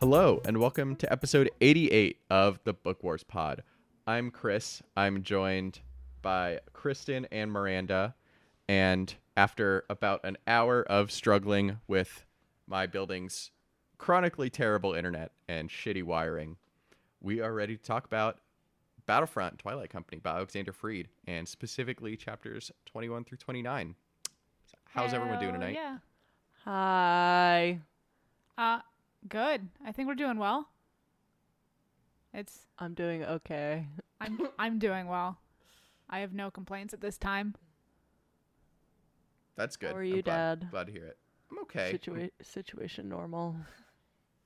Hello, and welcome to episode 88 of the Book Wars Pod. I'm Chris. I'm joined by Kristen and Miranda. And after about an hour of struggling with my building's chronically terrible internet and shitty wiring, we are ready to talk about Battlefront Twilight Company by Alexander Freed, and specifically chapters 21 through 29. How's everyone doing tonight? Yeah. Hi. Uh, good. I think we're doing well. It's I'm doing okay. I'm I'm doing well. I have no complaints at this time. That's good. How are I'm you, glad, Dad? Glad to hear it. I'm okay. Situa- situation normal.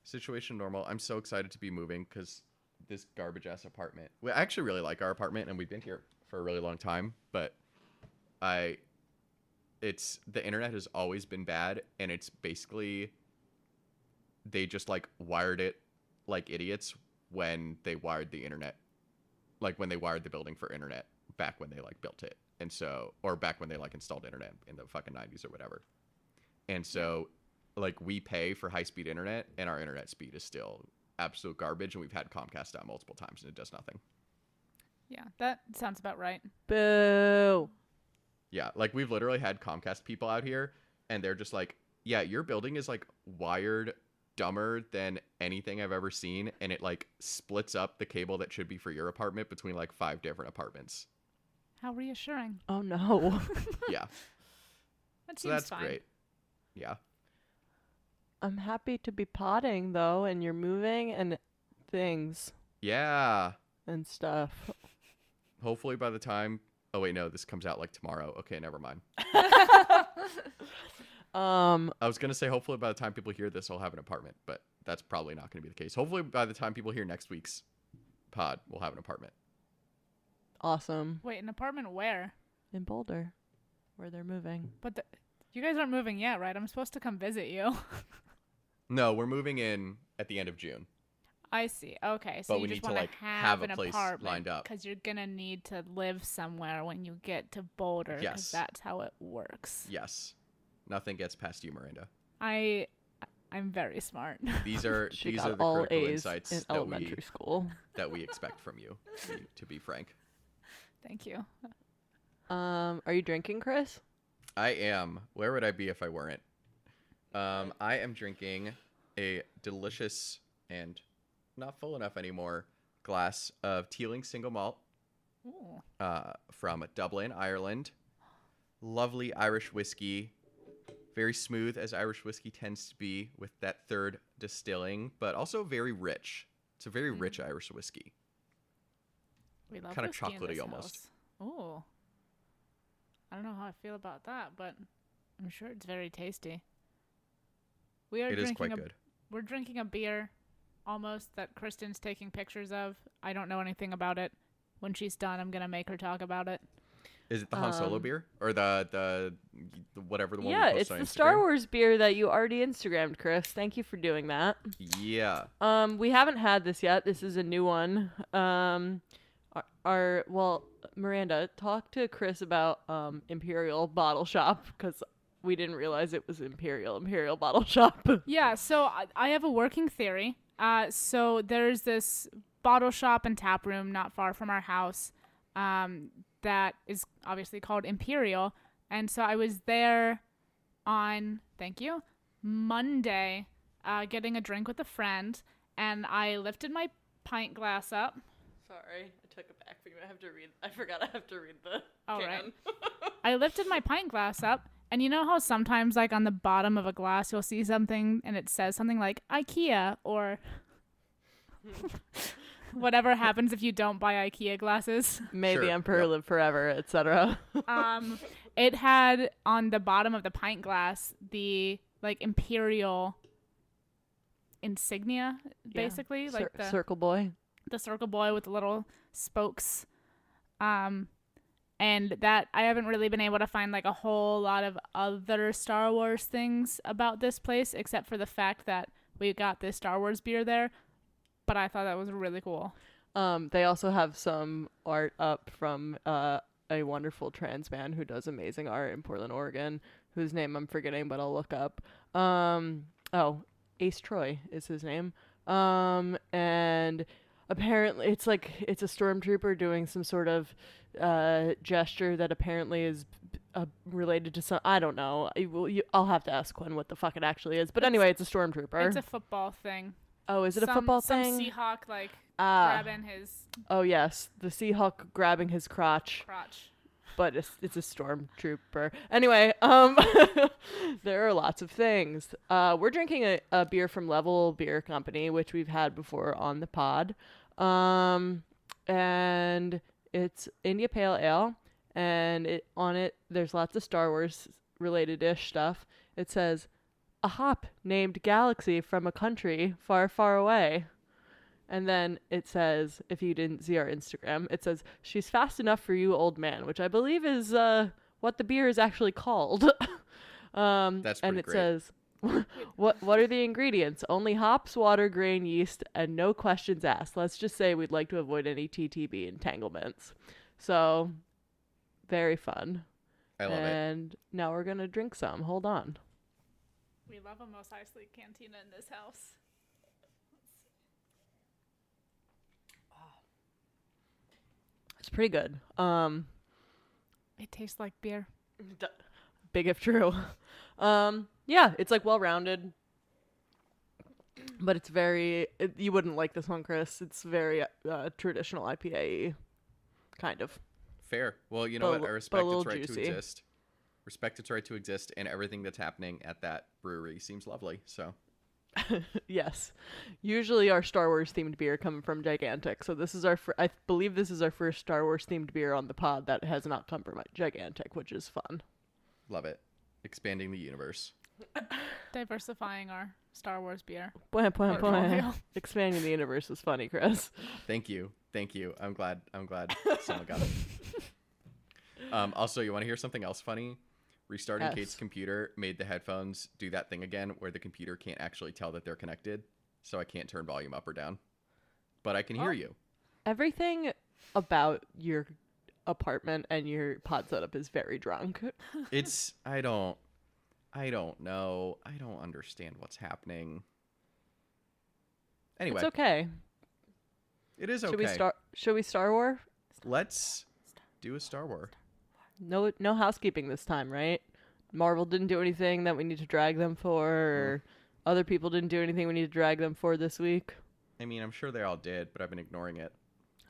situation normal. I'm so excited to be moving because this garbage ass apartment. We I actually really like our apartment, and we've been here for a really long time. But I, it's the internet has always been bad, and it's basically they just like wired it like idiots when they wired the internet, like when they wired the building for internet back when they like built it, and so or back when they like installed internet in the fucking 90s or whatever. And so like we pay for high speed internet and our internet speed is still absolute garbage and we've had Comcast down multiple times and it does nothing. Yeah, that sounds about right. Boo. Yeah, like we've literally had Comcast people out here and they're just like, "Yeah, your building is like wired dumber than anything I've ever seen and it like splits up the cable that should be for your apartment between like five different apartments." How reassuring. Oh no. Yeah. That so seems that's fine. great. Yeah. I'm happy to be potting though, and you're moving and things Yeah. and stuff. Hopefully by the time Oh wait, no, this comes out like tomorrow. Okay, never mind. Um, I was gonna say hopefully by the time people hear this, I'll have an apartment, but that's probably not gonna be the case. Hopefully by the time people hear next week's pod, we'll have an apartment. Awesome Wait, an apartment where? in Boulder, where they're moving. But the, you guys aren't moving yet, right? I'm supposed to come visit you. No, we're moving in at the end of June. I see. Okay, so But you we just want to, like, have, have a an place apartment lined up. because you're gonna need to live somewhere when you get to Boulder. Yes. that's how it works. Yes. Nothing gets past you, Miranda. I, I'm very smart. These are She these got are the all critical A's insights in that elementary we school. that we expect from you, to be, to be frank. Thank you. Um, are you drinking, Chris? I am. Where would I be if I weren't? Um, I am drinking a delicious and not full enough anymore glass of Teeling single malt uh, from Dublin, Ireland. Lovely Irish whiskey, very smooth as Irish whiskey tends to be with that third distilling, but also very rich. It's a very rich Irish whiskey. We love Kinda whiskey in chocolatey this almost. house. Ooh. I don't know how I feel about that, but I'm sure it's very tasty. We are It is drinking quite a good. we're drinking a beer almost that Kristen's taking pictures of. I don't know anything about it. When she's done, I'm gonna make her talk about it. Is it the Han Solo Um, beer or the, the the whatever the one? we yeah, it's on the Star Wars beer that you already Instagrammed, Chris. Thank you for doing that. Yeah. Um, we haven't had this yet. This is a new one. Um, our, our well, Miranda, talk to Chris about um Imperial Bottle Shop because we didn't realize it was Imperial Imperial Bottle Shop. Yeah, so I, I have a working theory. Uh, so there's this bottle shop and tap room not far from our house um, that is obviously called Imperial. And so I was there on, thank you, Monday, uh, getting a drink with a friend, and I lifted my pint glass up. Sorry, I took it back from you. I have to read. I forgot I have to read the. All right. I lifted my pint glass up, and you know how sometimes, like on the bottom of a glass, you'll see something and it says something like IKEA or whatever happens if you don't buy IKEA glasses. Maybe Sure, Emperor yep. live forever, etc. Um, it had on the bottom of the pint glass the like imperial insignia, basically, like the Circle Boy. the circle boy with the little spokes. Um, and that I haven't really been able to find like a whole lot of other Star Wars things about this place except for the fact that we got this Star Wars beer there. But I thought that was really cool. Um, they also have some art up from uh, a wonderful trans man who does amazing art in Portland, Oregon, whose name I'm forgetting, but I'll look up. Um, oh, Ace Troy is his name. Um, and apparently it's like it's a stormtrooper doing some sort of uh, gesture that apparently is uh, related to some. I don't know. I will, you, I'll have to ask Quinn what the fuck it actually is. But It's- anyway, it's a stormtrooper. It's a football thing. oh, is it a Some- football some thing? Seahawk like Ah. grabbing his Oh yes, the Seahawk grabbing his crotch, crotch. But it's it's a stormtrooper. Anyway, um, there are lots of things. Uh, we're drinking a, a beer from Level Beer Company, which we've had before on the pod, um, and it's India Pale Ale, and it on it there's lots of Star Wars related ish stuff. It says a hop named Galaxy from a country far, far away. And then it says, if you didn't see our Instagram, it says, She's fast enough for you, old man, which I believe is uh, what the beer is actually called. um, That's and it great. says, what what are the ingredients? Only hops, water, grain, yeast, and no questions asked. Let's just say we'd like to avoid any TTB entanglements. So, very fun. I love it. and now we're gonna drink some. Hold on. We love a Mos Eisley Cantina in this house. It's pretty good. Um, It tastes like beer. big if true. Um, yeah, it's like well rounded, but it's very. It, you wouldn't like this one, Chris. It's very uh, traditional IPA, kind of. Fair. Well, you know But what? I li- but a respect its right juicy. to exist. Respect its right to exist, and everything that's happening at that brewery seems lovely. So yes, usually our Star Wars themed beer coming from Gigantic. So this is our. Fir- I believe this is our first Star Wars themed beer on the pod that has not come from Gigantic, which is fun. love it. Expanding the universe. Diversifying our Star Wars beer. Point, point, point. Portfolio. Expanding the universe is funny, Chris. Thank you. Thank you. I'm glad. I'm glad someone got it. Um, also, you want to hear something else funny? Restarting. Kate's computer made the headphones do that thing again where the computer can't actually tell that they're connected, so I can't turn volume up or down. But I can hear Oh. you. Everything about your apartment and your pod setup is very drunk. It's I don't I don't know. I don't understand what's happening. Anyway, It's okay. it is okay. Should we start? Should we Star War? Let's do a Star Wars. No, no housekeeping this time, right? Marvel didn't do anything that we need to drag them for, or other people didn't do anything we need to drag them for this week. I mean, I'm sure they all did, but I've been ignoring it.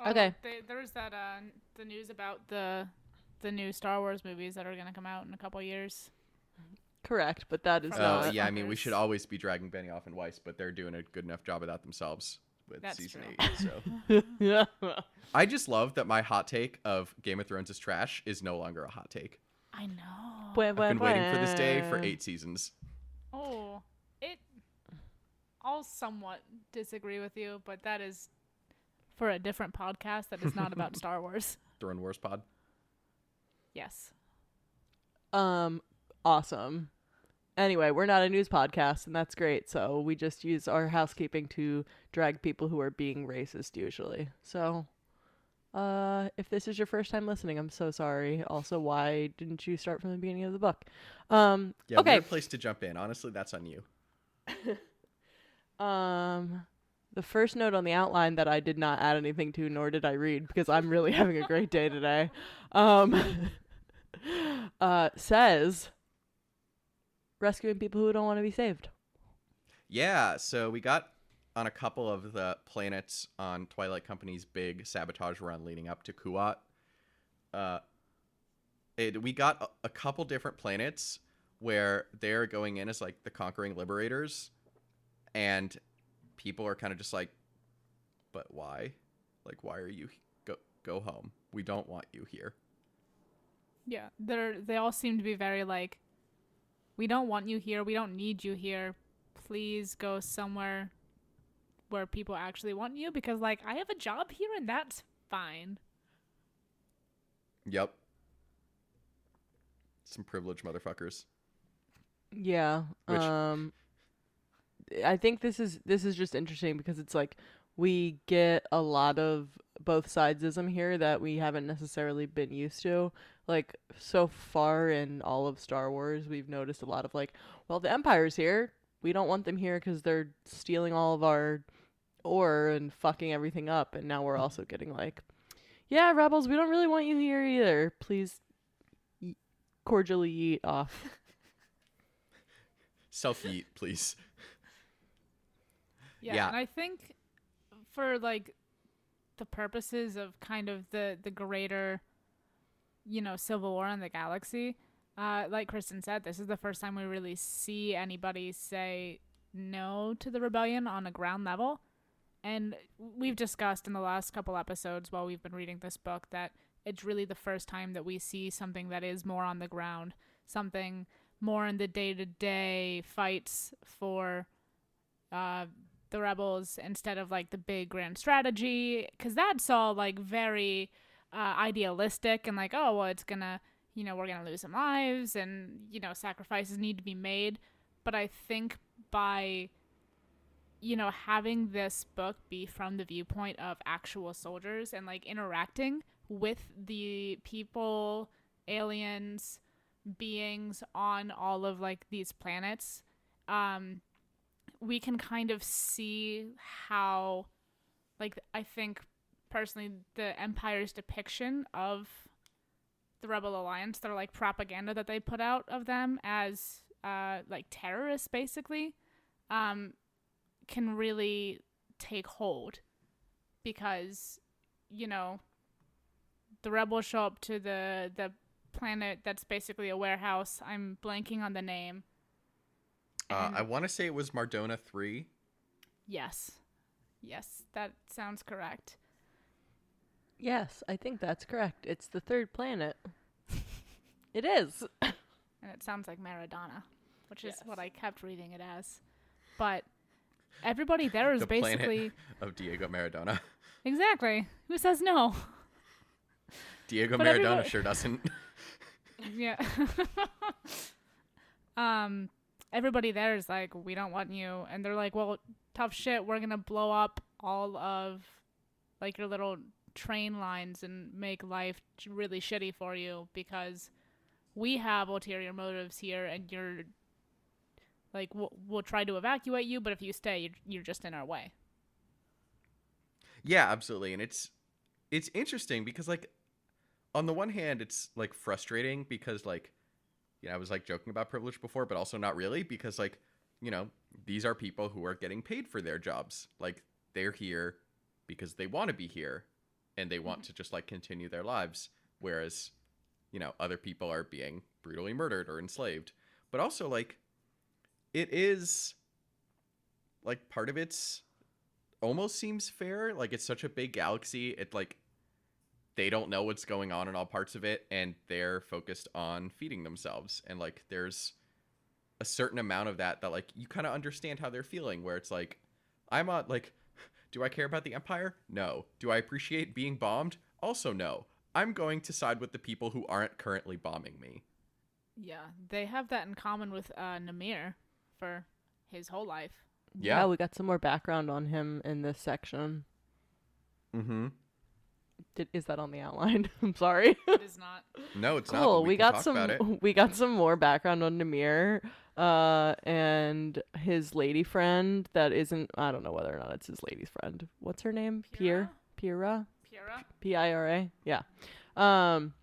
Oh, Okay. They, there's that uh, the news about the the new Star Wars movies that are gonna come out in a couple years. Correct, but that is Oh, those not. yeah, I mean, we should always be dragging Benioff and Weiss, but they're doing a good enough job of that themselves with That's season true. eight. So yeah. I just love that my hot take of Game of Thrones is trash is no longer a hot take. I know. I've been waiting for this day for eight seasons. Oh, it. I'll somewhat disagree with you, but that is for a different podcast that is not about Star Wars. Throne Wars pod. Yes. Um, awesome. Anyway, we're not a news podcast, and that's great. So we just use our housekeeping to drag people who are being racist usually. So, uh, if this is your first time listening, I'm so sorry. Also, why didn't you start from the beginning of the book? Um, Yeah, okay. weird place to jump in. Honestly, that's on you. Um, the first note on the outline that I did not add anything to, nor did I read because I'm really having a great day today. Um, uh, says rescuing people who don't want to be saved. Yeah, so we got on a couple of the planets on Twilight Company's big sabotage run leading up to Kuat. Uh, it, we got a, a couple different planets where they're going in as like the conquering liberators, and people are kind of just like, "But why? Like, why are you go go home? We don't want you here." Yeah, they're they all seem to be very like, we don't want you here. We don't need you here. Please go somewhere where people actually want you because like I have a job here and that's fine. Yep. some privileged motherfuckers. Yeah. Which- Um I think this is this is just interesting because it's like we get a lot of both sidesism here that we haven't necessarily been used to. Like so far in all of Star Wars, we've noticed a lot of like, well, the Empire's here. We don't want them here because they're stealing all of our ore and fucking everything up. And now we're also getting like, yeah, rebels, we don't really want you here either. Please y- cordially eat off. Self yeet, please. Yeah, Yeah. and I think for like the purposes of kind of the the greater, you know, civil war in the galaxy, uh, like Kristen said, this is the first time we really see anybody say no to the rebellion on a ground level. And we've discussed in the last couple episodes while we've been reading this book that it's really the first time that we see something that is more on the ground, something more in the day to day fights for uh, the rebels instead of like the big grand strategy because that's all like very uh, idealistic and like oh well it's gonna you know we're gonna lose some lives and you know sacrifices need to be made. But i think by you know having this book be from the viewpoint of actual soldiers and like interacting with the people aliens beings on all of like these planets um we can kind of see how like i think personally the empire's depiction of the rebel alliance their like propaganda that they put out of them as uh like terrorists basically um can really take hold because you know the rebels show up to the the planet that's basically a warehouse i'm blanking on the name Uh, I want to say it was Mardona 3. Yes. Yes, that sounds correct. Yes, I think that's correct. It's the third planet. it is. And it sounds like Maradona, which is Yes. what I kept reading it as. But everybody there is The basically planet of Diego Maradona. exactly. Who says no? Diego But Maradona everybody- sure doesn't. yeah. um everybody there is like we don't want you and they're like, "Well, tough shit. We're going to blow up all of like your little train lines and make life really shitty for you because we have ulterior motives here and you're like we'll, we'll try to evacuate you but if you stay you're, you're just in our way Yeah, absolutely. And it's it's interesting because like on the one hand it's like frustrating because like you know, I was like joking about privilege before, but also not really because like, you know, these are people who are getting paid for their jobs. Like they're here because they want to be here and they want mm-hmm. to just like continue their lives whereas you know, other people are being brutally murdered or enslaved. But also like it is like part of it's almost seems fair. Like it's such a big galaxy. It like they don't know what's going on in all parts of it and they're focused on feeding themselves. And like there's a certain amount of that that like you kind of understand how they're feeling where it's like I'm a like do I care about the empire? No. Do I appreciate being bombed? Also no. I'm going to side with the people who aren't currently bombing me. yeah they have that in common with uh namir for his whole life Yeah. we got some more background on him in this section. Mm Mhm. Did, is that on the outline? I'm sorry. it is not No, it's not. cool. but We, we, got talk about it. some. We got some more background on Namir, uh, and his lady friend. That isn't. I don't know whether or not it's his lady's friend. What's her name? Pira. Pira. Pira? P I R A. Yeah. Um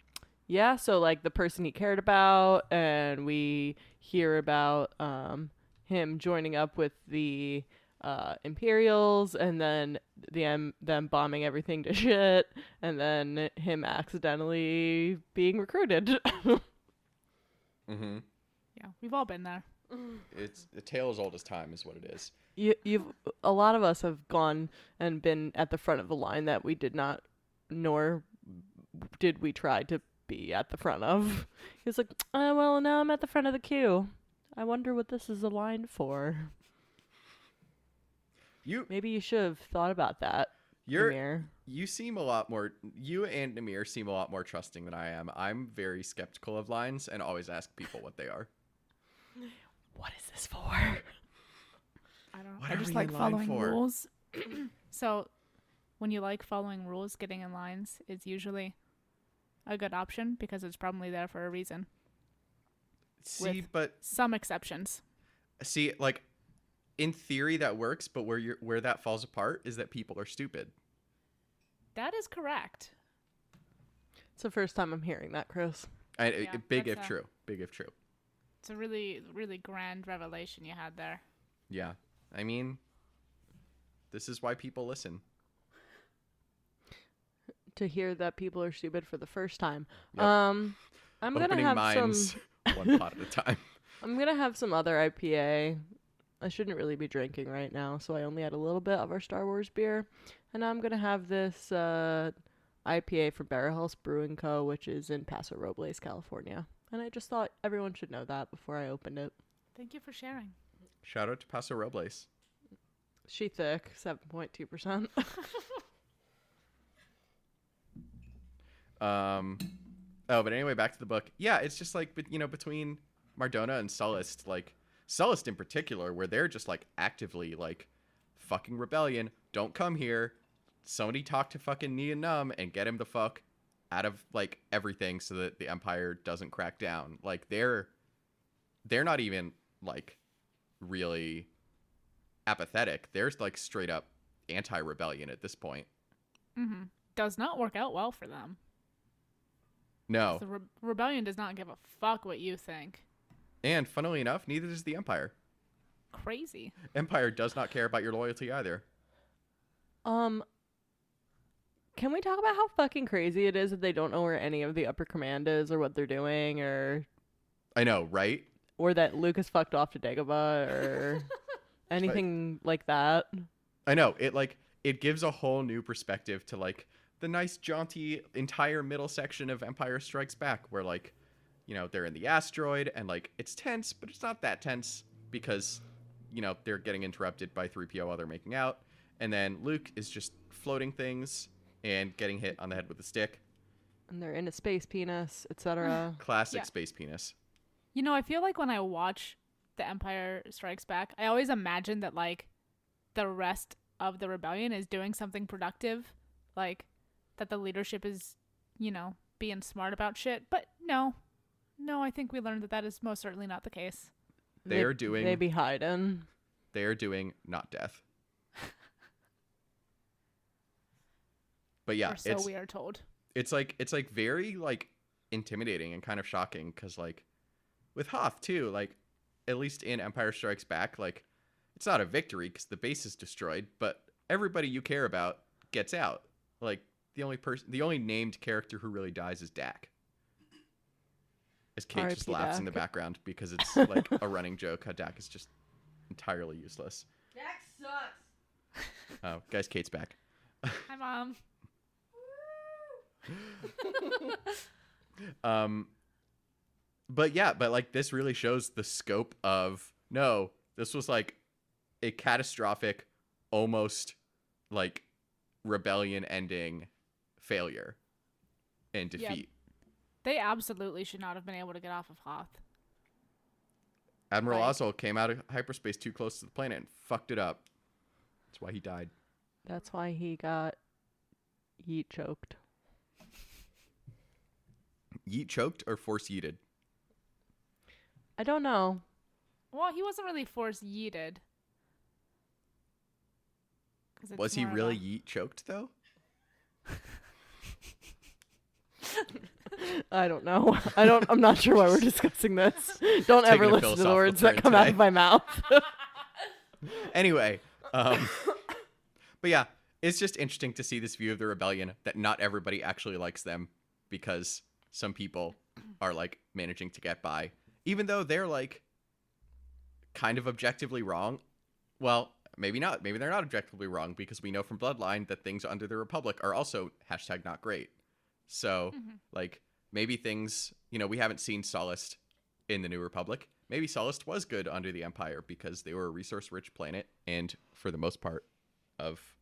yeah, so like the person he cared about and we hear about um him joining up with the uh Imperials and then the um, them bombing everything to shit and then him accidentally being recruited. Mm-hmm. Yeah we've all been there It's a tale as old as time, is what it is. you you've a lot of us have gone and been at the front of the line that we did not nor did we try to be at the front of. He's like, uh, well, now I'm at the front of the queue. I wonder what this is a line for. You Maybe you should have thought about that. you're Amir. you seem a lot more. You and Namir seem a lot more trusting than I am. I'm very skeptical of lines and always ask people what they are. What is this for? I don't. What I just like following for? rules. so, when you like following rules, getting in lines is usually a good option because it's probably there for a reason. See, With- but Some exceptions. see, like in theory that works, but where you where that falls apart is that people are stupid. That is correct. It's the first time I'm hearing that, Chris. I, Yeah, big if a- true. Big if true. It's a really, really grand revelation you had there. Yeah. I mean, this is why people listen. To hear that people are stupid for the first time. Yep. Um, I'm gonna have minds some. one pot at a time. I'm gonna have some other IPA. I shouldn't really be drinking right now, so I only had a little bit of our Star Wars beer, and I'm gonna have this uh, IPA from Barrel House Brewing Co., which is in Paso Robles, California. And I just thought everyone should know that before I opened it. Thank you for sharing. Shout out to Paso Robles. She thick, seven point two percent. Um, oh, but anyway, back to the book. Yeah, it's just like, bet- you know, between Mardona and Sullust, like, Sullust in particular, where they're just like actively like, fucking rebellion, don't come here. Somebody talk to fucking Nien Nunb and get him the fuck out of like everything so that the Empire doesn't crack down. Like, they're, they're not even like really apathetic. They're like straight up anti rebellion at this point. Mm-hmm. Does not work out well for them. No. The re- rebellion does not give a fuck what you think. And funnily enough, neither does the Empire. Crazy. Empire does not care about your loyalty either. Um, can we talk about how fucking crazy it is that they don't know where any of the upper command is or what they're doing or I know, right? or that Lucas fucked off to Dagobah or anything like that? I know. It like it gives a whole new perspective to like the nice jaunty entire middle section of Empire Strikes Back where like you know, they're in the asteroid and like it's tense, but it's not that tense because you know, they're getting interrupted by 3PO while they're making out and then Luke is just floating things and getting hit on the head with a stick. And they're in a space penis, etc. Classic Yeah. space penis. You know, I feel like when I watch The Empire Strikes Back, I always imagine that like the rest of the rebellion is doing something productive, like that the leadership is, you know, being smart about shit. But no, no, I think we learned that that is most certainly not the case. They are doing- They be hiding. They are doing not death. But yeah, or so it's we are told. it's like it's like very like intimidating and kind of shocking because like with Hoth too, like at least in Empire Strikes Back, like it's not a victory because the base is destroyed, but everybody you care about gets out. Like the only person, the only named character who really dies is Dak. As Kate just R.I.P. laughs in the background because it's like a running joke how Dak is just entirely useless. Dak sucks. Oh, guys, Kate's back. Hi, mom. Um, but yeah, but like this really shows the scope of no, this was like a catastrophic, almost like rebellion ending failure and Yeah. defeat. They absolutely should not have been able to get off of Hoth. Admiral Right. Ozzel came out of hyperspace too close to the planet and fucked it up. That's why he died. That's why he got yeet choked. Yeet choked or force yeeted? I don't know. Well, he wasn't really force yeeted. 'Cause it's Was he really a- yeet choked though? I don't know. I don't. I'm not sure why we're discussing this. Don't Taking ever listen to the words that turn come out of my mouth. anyway, um, but yeah, it's just interesting to see this view of the rebellion that not everybody actually likes them because some people are like managing to get by, even though they're like kind of objectively wrong. Well, maybe not. Maybe they're not objectively wrong because we know from Bloodline that things under the Republic are also hashtag not great. So, Mhm. like, maybe things, you know, we haven't seen Sullust in the New Republic. Maybe Sullust was good under the Empire because they were a resource rich planet and, for the most part, of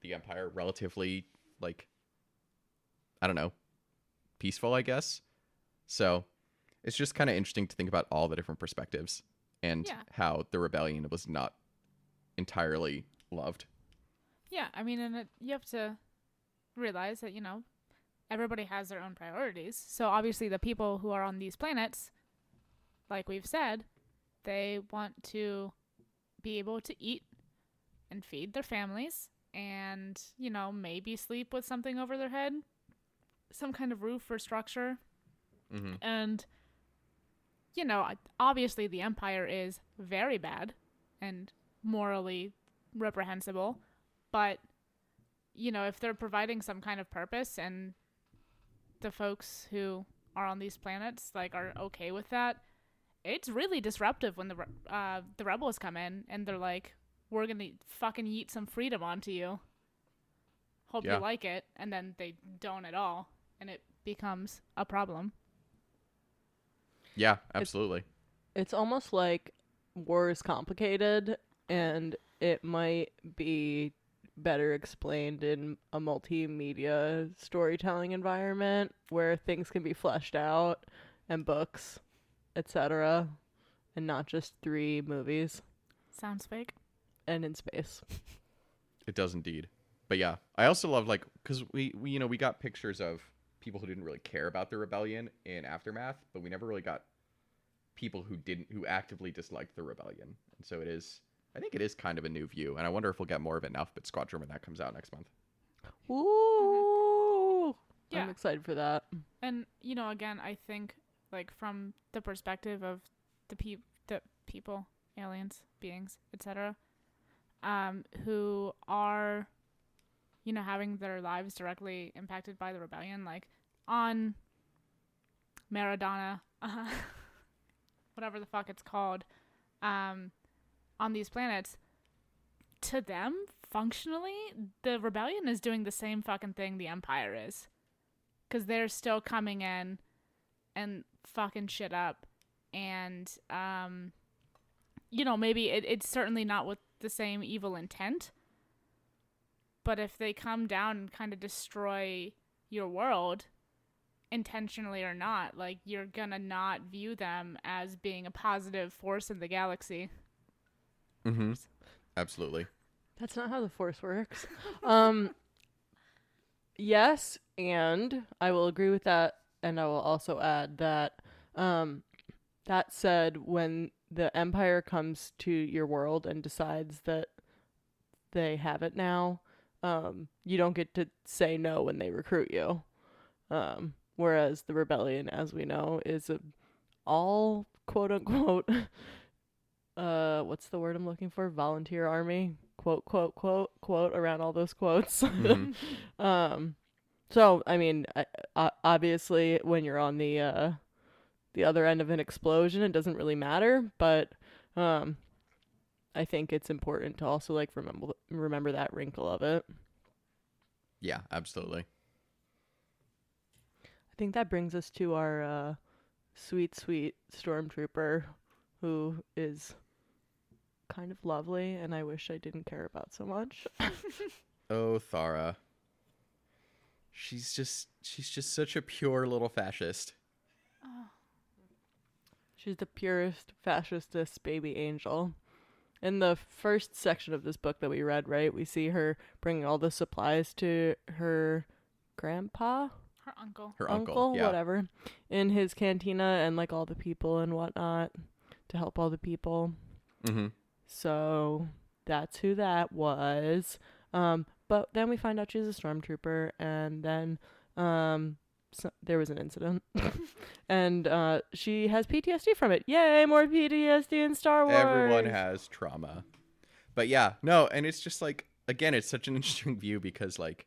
the Empire, relatively like I don't know, peaceful, I guess. So it's just kind of interesting to think about all the different perspectives and Yeah. how the rebellion was not entirely loved. Yeah, I mean, and it, you have to realize that you know everybody has their own priorities. So obviously, the people who are on these planets, like we've said, they want to be able to eat and feed their families, and you know maybe sleep with something over their head, some kind of roof or structure, Mm-hmm. and you know obviously the empire is very bad and morally reprehensible but you know if they're providing some kind of purpose and the folks who are on these planets like are okay with that it's really disruptive when the uh, the rebels come in and they're like we're gonna fucking eat some freedom onto you hope Yeah. you like it and then they don't at all and it becomes a problem Yeah, absolutely. It's almost like war is complicated and it might be better explained in a multimedia storytelling environment where things can be fleshed out and books, etc. and not just three movies sounds fake and in space. It does indeed. But yeah, I also love like because we, we you know we got pictures of people who didn't really care about the rebellion in aftermath, but we never really got people who didn't who actively disliked the rebellion. And so it is. I think it is kind of a new view, and I wonder if we'll get more of it in Alphabet Squadron when that comes out next month. Ooh. Yeah. I'm excited for that. And you know, again, I think like from the perspective of the pe- the people, aliens, beings, etc., um, who are, you know, having their lives directly impacted by the rebellion, like on Maradona, uh, whatever the fuck it's called, um, on these planets. To them, functionally, the rebellion is doing the same fucking thing the Empire is because they're still coming in and fucking shit up and um you know maybe it, it's certainly not with the same evil intent but if they come down and kind of destroy your world intentionally or not like you're gonna not view them as being a positive force in the galaxy Mm-hmm. Absolutely. That's not how the force works. um yes, and I will agree with that and I will also add that um that said when the empire comes to your world and decides that they have it now, um you don't get to say no when they recruit you. Um whereas the rebellion as we know is a all quote unquote uh what's the word I'm looking for? Volunteer army. Quote quote quote quote around all those quotes. Mhm. um so I mean I, obviously when you're on the uh the other end of an explosion it doesn't really matter, but um I think it's important to also like remember remember that wrinkle of it. Yeah, absolutely. I think that brings us to our uh sweet sweet stormtrooper who is kind of lovely and I wish I didn't care about so much. Oh, Thara. She's just she's just such a pure little fascist. She's the purest, fascistest baby angel. In the first section of this book that we read, right, we see her bringing all the supplies to her grandpa, her uncle Her uncle, yeah. whatever, in his cantina and like all the people and whatnot to help all the people. Mm-hmm. So that's who that was. Um, but then we find out she's a stormtrooper, and then um, so there was an incident, and uh, she has PTSD from it. Yay, more PTSD in Star Wars. Everyone has trauma. But yeah, no, and it's just like again, it's such an interesting view because like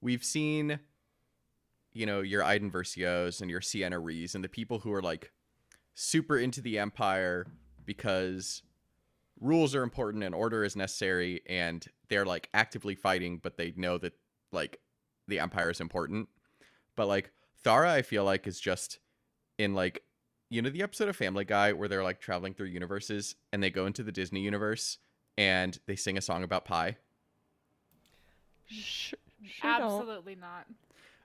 we've seen you know, your Iden Versios and your Ciena Rees and the people who are like super into the Empire because rules are important and order is necessary and they're like actively fighting, but they know that like the Empire is important. But like Thara, I feel like is just in like you know the episode of Family Guy where they're like traveling through universes and they go into the Disney universe and they sing a song about pie. Sh- Sure don't. Absolutely not.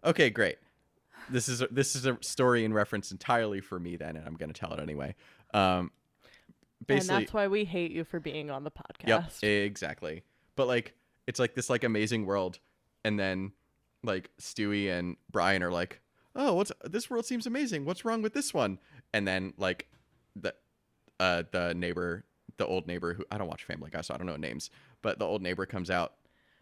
Okay, great. This is a, this is a story in reference entirely for me then, and I'm going to tell it anyway. Um, And basically, that's why we hate you for being on the podcast. Yep, exactly. But like, it's like this like amazing world, and then like Stewie and Brian are like, "Oh, what's this world seems amazing? What's wrong with this one?" And then like the uh the neighbor, the old neighbor who I don't watch Family Guy, so I don't know names, but the old neighbor comes out,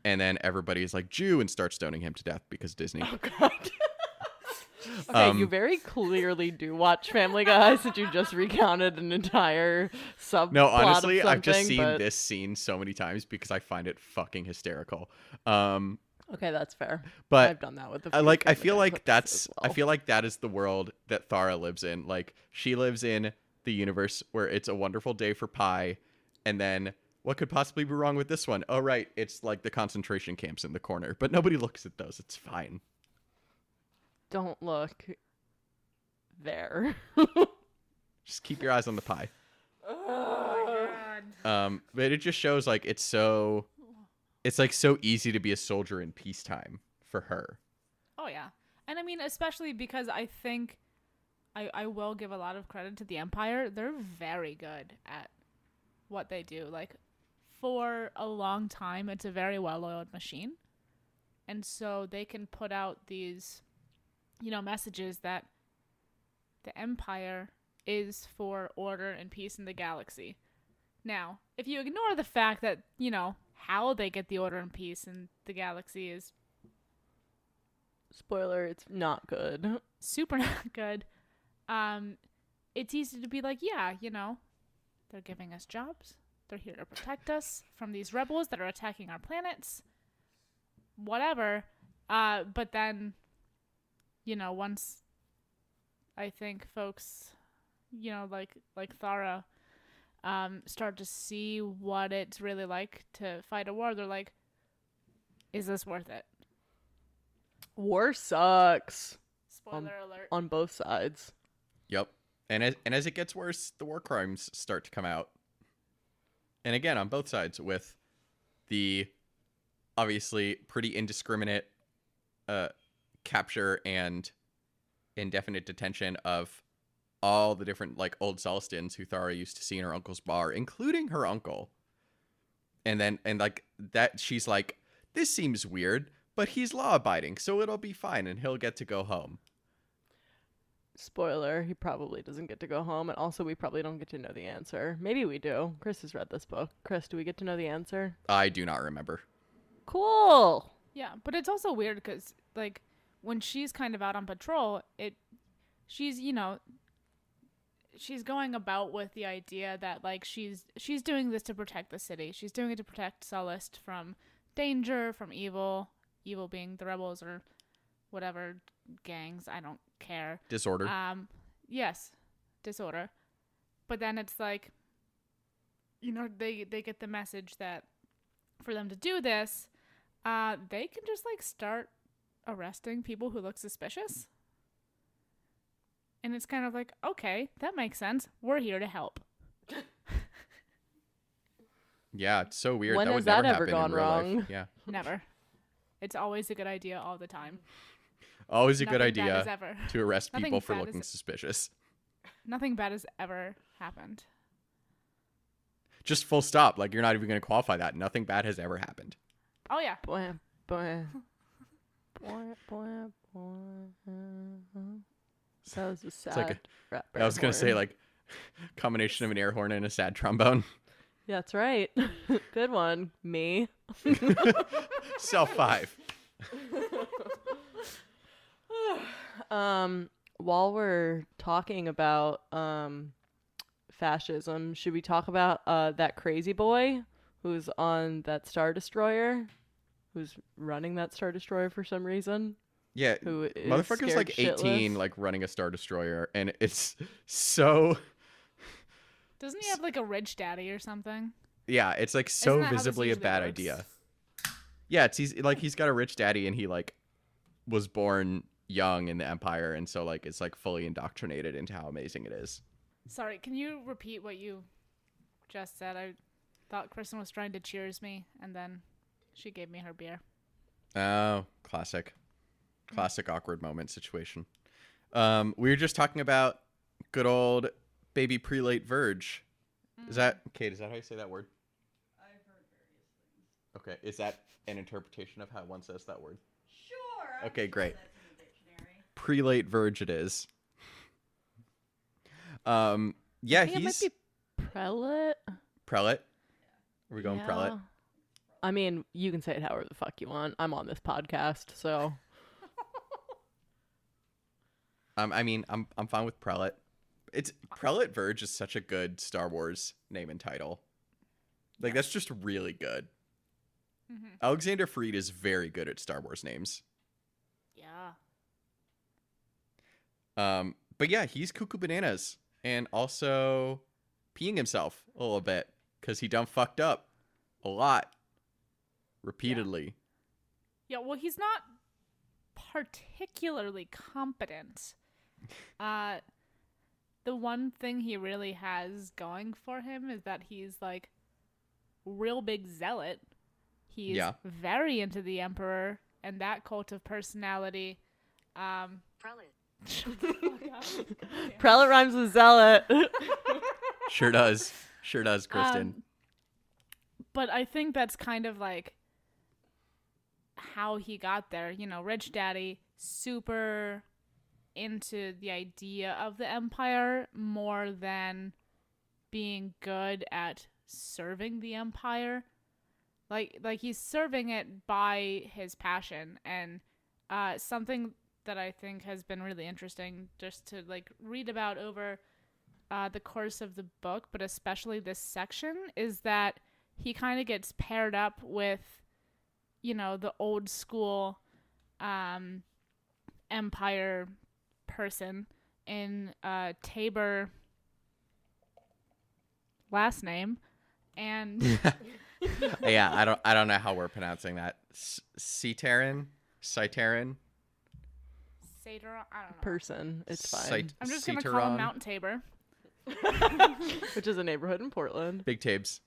and then everybody's like Jew and starts stoning him to death because Disney. Oh God. okay, you Um, very clearly do watch Family Guy since you just recounted an entire sub. No, honestly, I've just seen but- this scene so many times because I find it fucking hysterical. Um, Okay, that's fair. but I've done that with the. I like I feel like that's as I feel like that is the world that Thara lives in. Like she lives in the universe where it's a wonderful day for pie and then what could possibly be wrong with this one? Oh right, it's like the concentration camps in the corner. But nobody looks at those. It's fine. Don't look there. Just keep your eyes on the pie. Oh my god. Um but it just shows like it's so it's like so easy to be a soldier in peacetime for her. Oh yeah. And I mean especially because I think I I will give a lot of credit to the Empire. They're very good at what they do. Like for a long time it's a very well-oiled machine. And so they can put out these you know messages that the Empire is for order and peace in the galaxy. Now, if you ignore the fact that, you know, how they get the order and peace in the galaxy is Spoiler: It's not good. super not good. Um, it's easy to be like, yeah, you know, they're giving us jobs. They're here to protect us from these rebels that are attacking our planets. Whatever. Uh, but then, you know, once I think folks, you know, like like Thara, um, start to see what it's really like to fight a war, they're like, is this worth it? War sucks Spoiler alert. on both sides. Yep. And as and as it gets worse, the war crimes start to come out. And again, on both sides with the obviously pretty indiscriminate uh capture and indefinite detention of all the different like old Sullustans who Thara used to see in her uncle's bar, including her uncle. And then and like that she's like, This seems weird, but he's law abiding, so it'll be fine and he'll get to go home. Spoiler: He probably doesn't get to go home, and also we probably don't get to know the answer. Maybe we do. Chris has read this book. Chris, do we get to know the answer? I do not remember. Cool. Yeah, but it's also weird because like when she's kind of out on patrol, it she's you know she's going about with the idea that like she's she's doing this to protect the city. She's doing it to protect Sullust from danger, from evil, evil being the rebels or whatever gangs. I don't care. Disorder. Um, yes, disorder. But then it's like, you know, they they get the message that for them to do this, uh, they can just like start arresting people who look suspicious. And it's kind of like, okay, that makes sense. We're here to help. Yeah, it's so weird. When that has would never that ever happen gone in real life. wrong? Yeah, Never. It's always a good idea all the time. Always a good Nothing bad has idea ever. to arrest Nothing people for bad is- looking suspicious. Nothing bad has ever happened. Just full stop. Like you're not even going to qualify that. Nothing bad has ever happened. Oh yeah. Boy, boy, boy, boy, boy. That was a sad. like a- rap I was going to say like combination of an air horn and a sad trombone. Yeah, that's right. Good one, me. Cell five. Um, while we're talking about um fascism, should we talk about uh that crazy boy who's on that star destroyer, who's running that star destroyer for some reason? Yeah, Who is motherfucker's scared like 18, shitless? like running a star destroyer, and it's so Doesn't he have like a rich daddy or something? yeah, it's like so Isn't that how this visibly a bad works? idea. Yeah, it's he's like he's got a rich daddy, and he like was born young in the empire, and so like it's like fully indoctrinated into how amazing it is. Sorry, can you repeat what you just said? I thought Kristen was trying to cheers me, and then she gave me her beer. Oh, classic. Classic awkward moment situation. Um, we were just talking about good old baby prelate Verge. Is that Kate? Is that how you say that word? I've heard various things. Okay. Is that an interpretation of how one says that word? Sure. Okay, great. That's in the dictionary. Prelate Verge it is. Um, yeah, I think he's it might be prelate. prelate. Are we going prelate? I mean, you can say it however the fuck you want. I'm on this podcast, so Um, I mean, I'm I'm fine with prelate. It's prelate Verge is such a good Star Wars name and title. Like that's just really good. Mhm. Alexander Freed is very good at Star Wars names. Yeah. Um, but yeah, he's cuckoo bananas and also peeing himself a little bit because he done fucked up a lot repeatedly. Yeah, well, he's not particularly competent. Uh, the one thing he really has going for him is that he's like real big zealot. He's Yeah. very into the emperor and that cult of personality. Um, shut the fuck up. prelate rhymes with zealot. Sure does. Sure does, Kristen. Um, but I think that's kind of like how he got there. You know, Rich Daddy, super into the idea of the Empire more than being good at serving the Empire. Like, like he's serving it by his passion, and uh, something that I think has been really interesting just to like read about over uh, the course of the book, but especially this section, is that he kind of gets paired up with, you know, the old school um, empire person in uh, Tabor last name. And yeah, I don't I don't know how we're pronouncing that. Citarin? Citarin? Satyr, I don't know. Person, it's fine. Cite- I'm just going to call him Citaron? Mount Tabor. Which is a neighborhood in Portland. Big Tabes.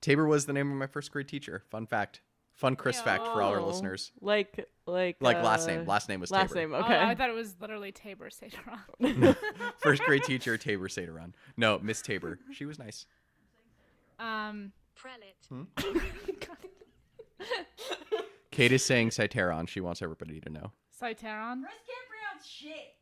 Tabor was the name of my first grade teacher. Fun fact. Fun Chris fact for all our listeners. Like, like, Like last uh, name. Last name was last Tabor. name. Oh, Okay. I thought it was literally Tabor Satyron. First grade teacher Tabor Sataron. No, Miss Tabor. She was nice. um, Prelate. Kate is saying Citaron. She wants everybody to know. Seitaron. Chris can't pronounce shit.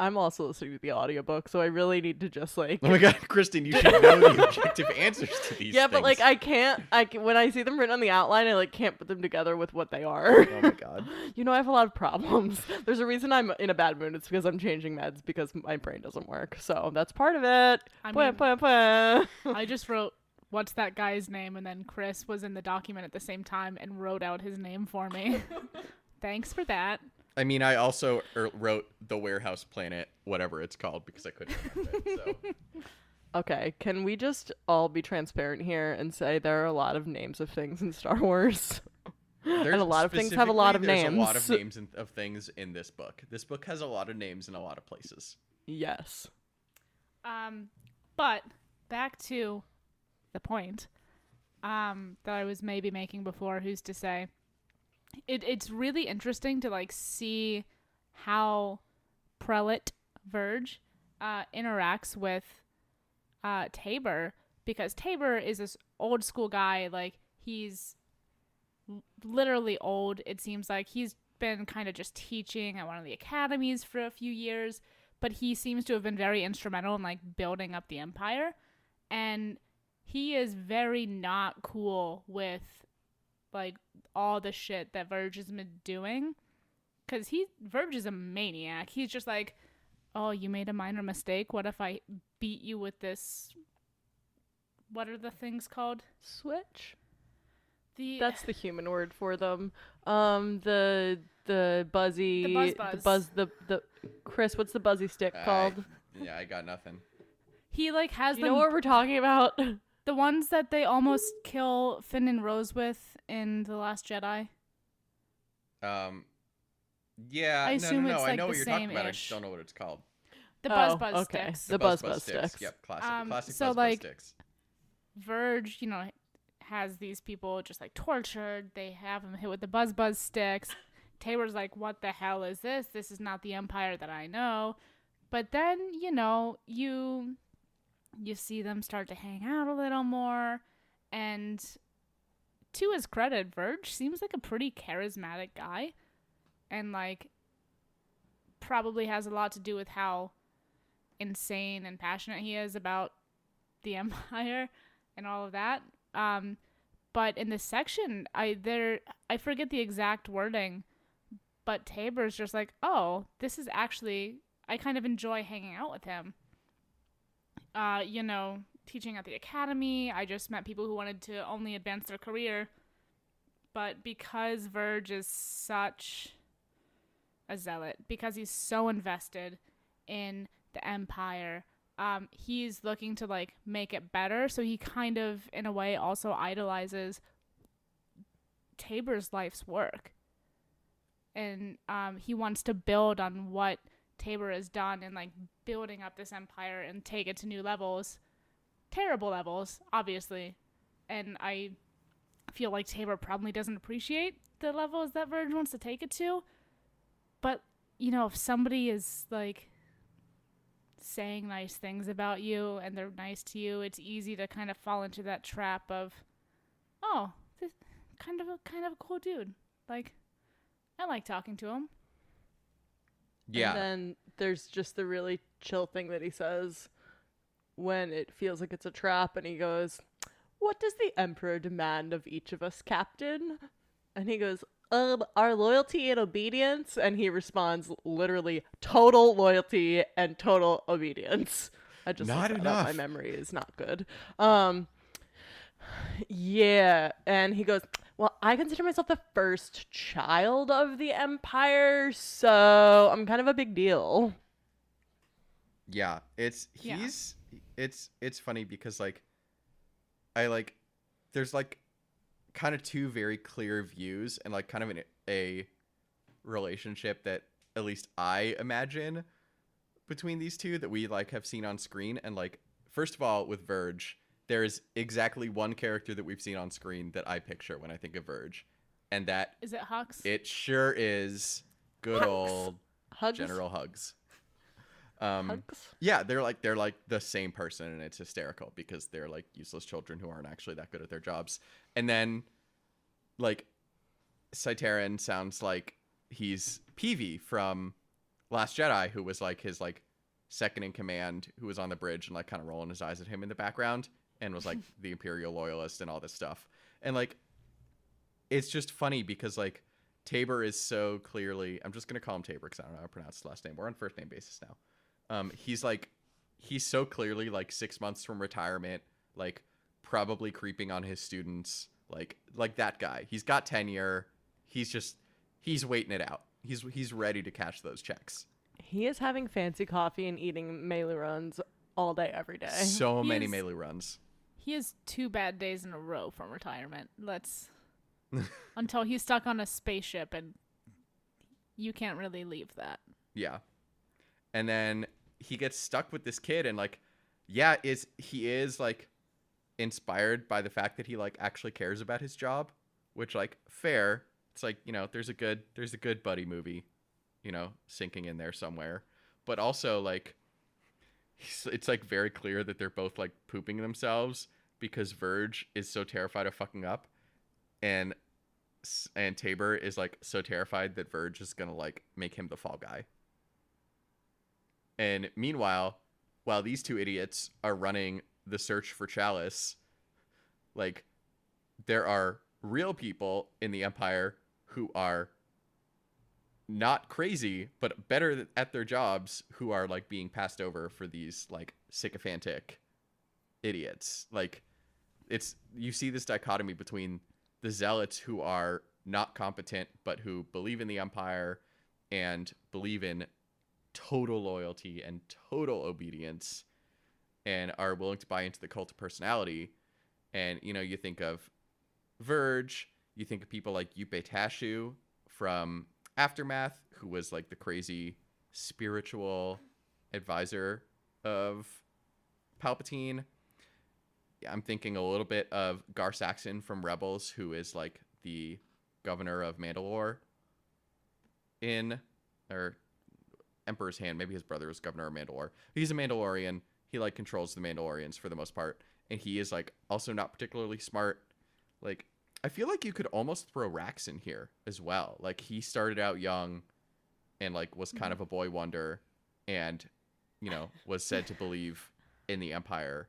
I'm also listening to the audiobook, so I really need to just like. Oh my god, Kristen, you should know the objective answers to these yeah, but like. I can't. I can, when I see them written on the outline, I like can't put them together with what they are. Oh my god. You know, I have a lot of problems. There's a reason I'm in a bad mood. It's because I'm changing meds because my brain doesn't work. So that's part of it. I Bwah, mean- bwah, bwah. I just wrote what's that guy's name and then Chris was in the document at the same time and wrote out his name for me. Thanks for that. I mean, I also er- wrote the warehouse planet, whatever it's called, because I couldn't remember it. So Okay, can we just all be transparent here and say there are a lot of names of things in Star Wars? There's a lot of things have a lot of specifically, There's a lot of names. names in, of things in this book. This book has a lot of names in a lot of places. yes. Um, but back to the point um, that I was maybe making before. Who's to say? It it's really interesting to like see how prelate Verge uh, interacts with uh, Tabor because Tabor is this old school guy. Like he's literally old. It seems like he's been kind of just teaching at one of the academies for a few years, but he seems to have been very instrumental in like building up the empire, and he is very not cool with like all the shit that Verge has been doing. Cause he Verge is a maniac. He's just like, oh, you made a minor mistake. What if I beat you with this? What are the things called? Switch. The That's the human word for them. Um, the the buzzy, The buzz the buzz. buzz, the the Chris. What's the buzzy stick called? I, yeah, I got nothing. he like has You them know what we're talking about? the ones that they almost kill Finn and Rose with in the Last Jedi. Um, yeah, I no, assume no, no. it's, I like, know the what you're talking about. I just same-ish. don't know what it's called. The Oh, Buzz Buzz okay. sticks. The Buzz Buzz sticks. sticks. Yep, classic, Um, classic so, Buzz like, Buzz sticks. Verge, you know, has these people just like tortured. They have them hit with the buzz buzz sticks. Tabor's like, "What the hell is this? This is not the empire that I know." But then, you know, you you see them start to hang out a little more and to his credit, Verge seems like a pretty charismatic guy and like probably has a lot to do with how insane and passionate he is about the empire and all of that. Um, but in this section, I there I forget the exact wording, but Tabor's just like, oh, this is actually I kind of enjoy hanging out with him. Uh, you know, teaching at the academy, I just met people who wanted to only advance their career. But because Verge is such a zealot, because he's so invested in the empire, um, he's looking to like make it better. So he kind of, in a way, also idolizes Tabor's life's work, and um, he wants to build on what Tabor has done and like building up this empire and take it to new levels, terrible levels, obviously. And I feel like Tabor probably doesn't appreciate the levels that Verge wants to take it to. But you know, if somebody is like saying nice things about you and they're nice to you, it's easy to kind of fall into that trap of, oh, this kind of a kind of a cool dude. Like, I like talking to him. Yeah. And then there's just the really chill thing that he says when it feels like it's a trap, and he goes, What does the Emperor demand of each of us, Captain? And he goes, um, our loyalty and obedience. And he responds, literally, total loyalty and total obedience. I just Not up. My memory is not good. Um, yeah, and he goes, "Well, I consider myself the first child of the empire, so I'm kind of a big deal." Yeah, it's Yeah. he's it's it's funny because like I like there's like kind of two very clear views and like kind of an, a relationship that at least I imagine between these two that we like have seen on screen and like first of all with Verge there is exactly one character that we've seen on screen that I picture when I think of Verge and that Is it Hux? it sure is good Hugs. old Hugs, General Hugs. Um hugs. yeah, they're like they're like the same person and it's hysterical because they're like useless children who aren't actually that good at their jobs. And then like Cyteran sounds like he's Peavey from Last Jedi who was like his like second in command who was on the bridge and like kind of rolling his eyes at him in the background and was like the imperial loyalist and all this stuff. And like it's just funny because like Tabor is so clearly I'm just gonna call him Tabor because I don't know how to pronounce his last name. We're on first name basis now. Um, he's like he's so clearly like six months from retirement, like probably creeping on his students, like like that guy. He's got tenure. He's just he's waiting it out. He's he's ready to cash those checks. He is having fancy coffee and eating melee runs all day, every day. So He many is- melee runs. He has two bad days in a row from retirement. Let's until he's stuck on a spaceship and you can't really leave that. Yeah. And then he gets stuck with this kid and like yeah, is he is like inspired by the fact that he like actually cares about his job, which like fair. It's like, you know, there's a good there's a good buddy movie, you know, sinking in there somewhere. But also like it's like very clear that they're both like pooping themselves because Verge is so terrified of fucking up and and Tabor is like so terrified that Verge is to like make him the fall guy. And meanwhile, while these two idiots are running the search for Chalice, like there are real people in the Empire who are not crazy, but better at their jobs, who are like being passed over for these like sycophantic idiots. Like it's you see this dichotomy between the zealots who are not competent but who believe in the empire and believe in total loyalty and total obedience and are willing to buy into the cult of personality. And you know you think of verge you think of people like Yupe Tashu from aftermath who was like the crazy spiritual advisor of palpatine. I'm thinking a little bit of Gar Saxon from Rebels, who is like the governor of Mandalore in or Emperor's Hand. Maybe his brother was governor of Mandalore. He's a Mandalorian. He like controls the Mandalorians for the most part, and he is like also not particularly smart. Like I feel like you could almost throw Rax in here as well. Like he started out young, and like was kind of a boy wonder, and you know was said to believe in the Empire,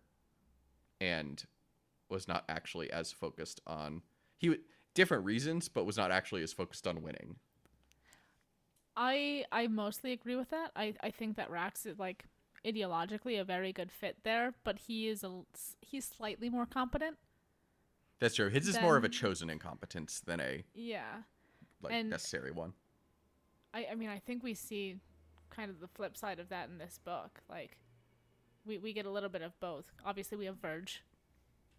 and was not actually as focused on he w- different reasons, but was not actually as focused on winning. I I mostly agree with that. I I think that Rax is like ideologically a very good fit there, but he is a he's slightly more competent. That's true. His is more of a chosen incompetence than a Yeah. like And- necessary one. I I mean I think we see kind of the flip side of that in this book. Like we we get a little bit of both. Obviously we have Verge,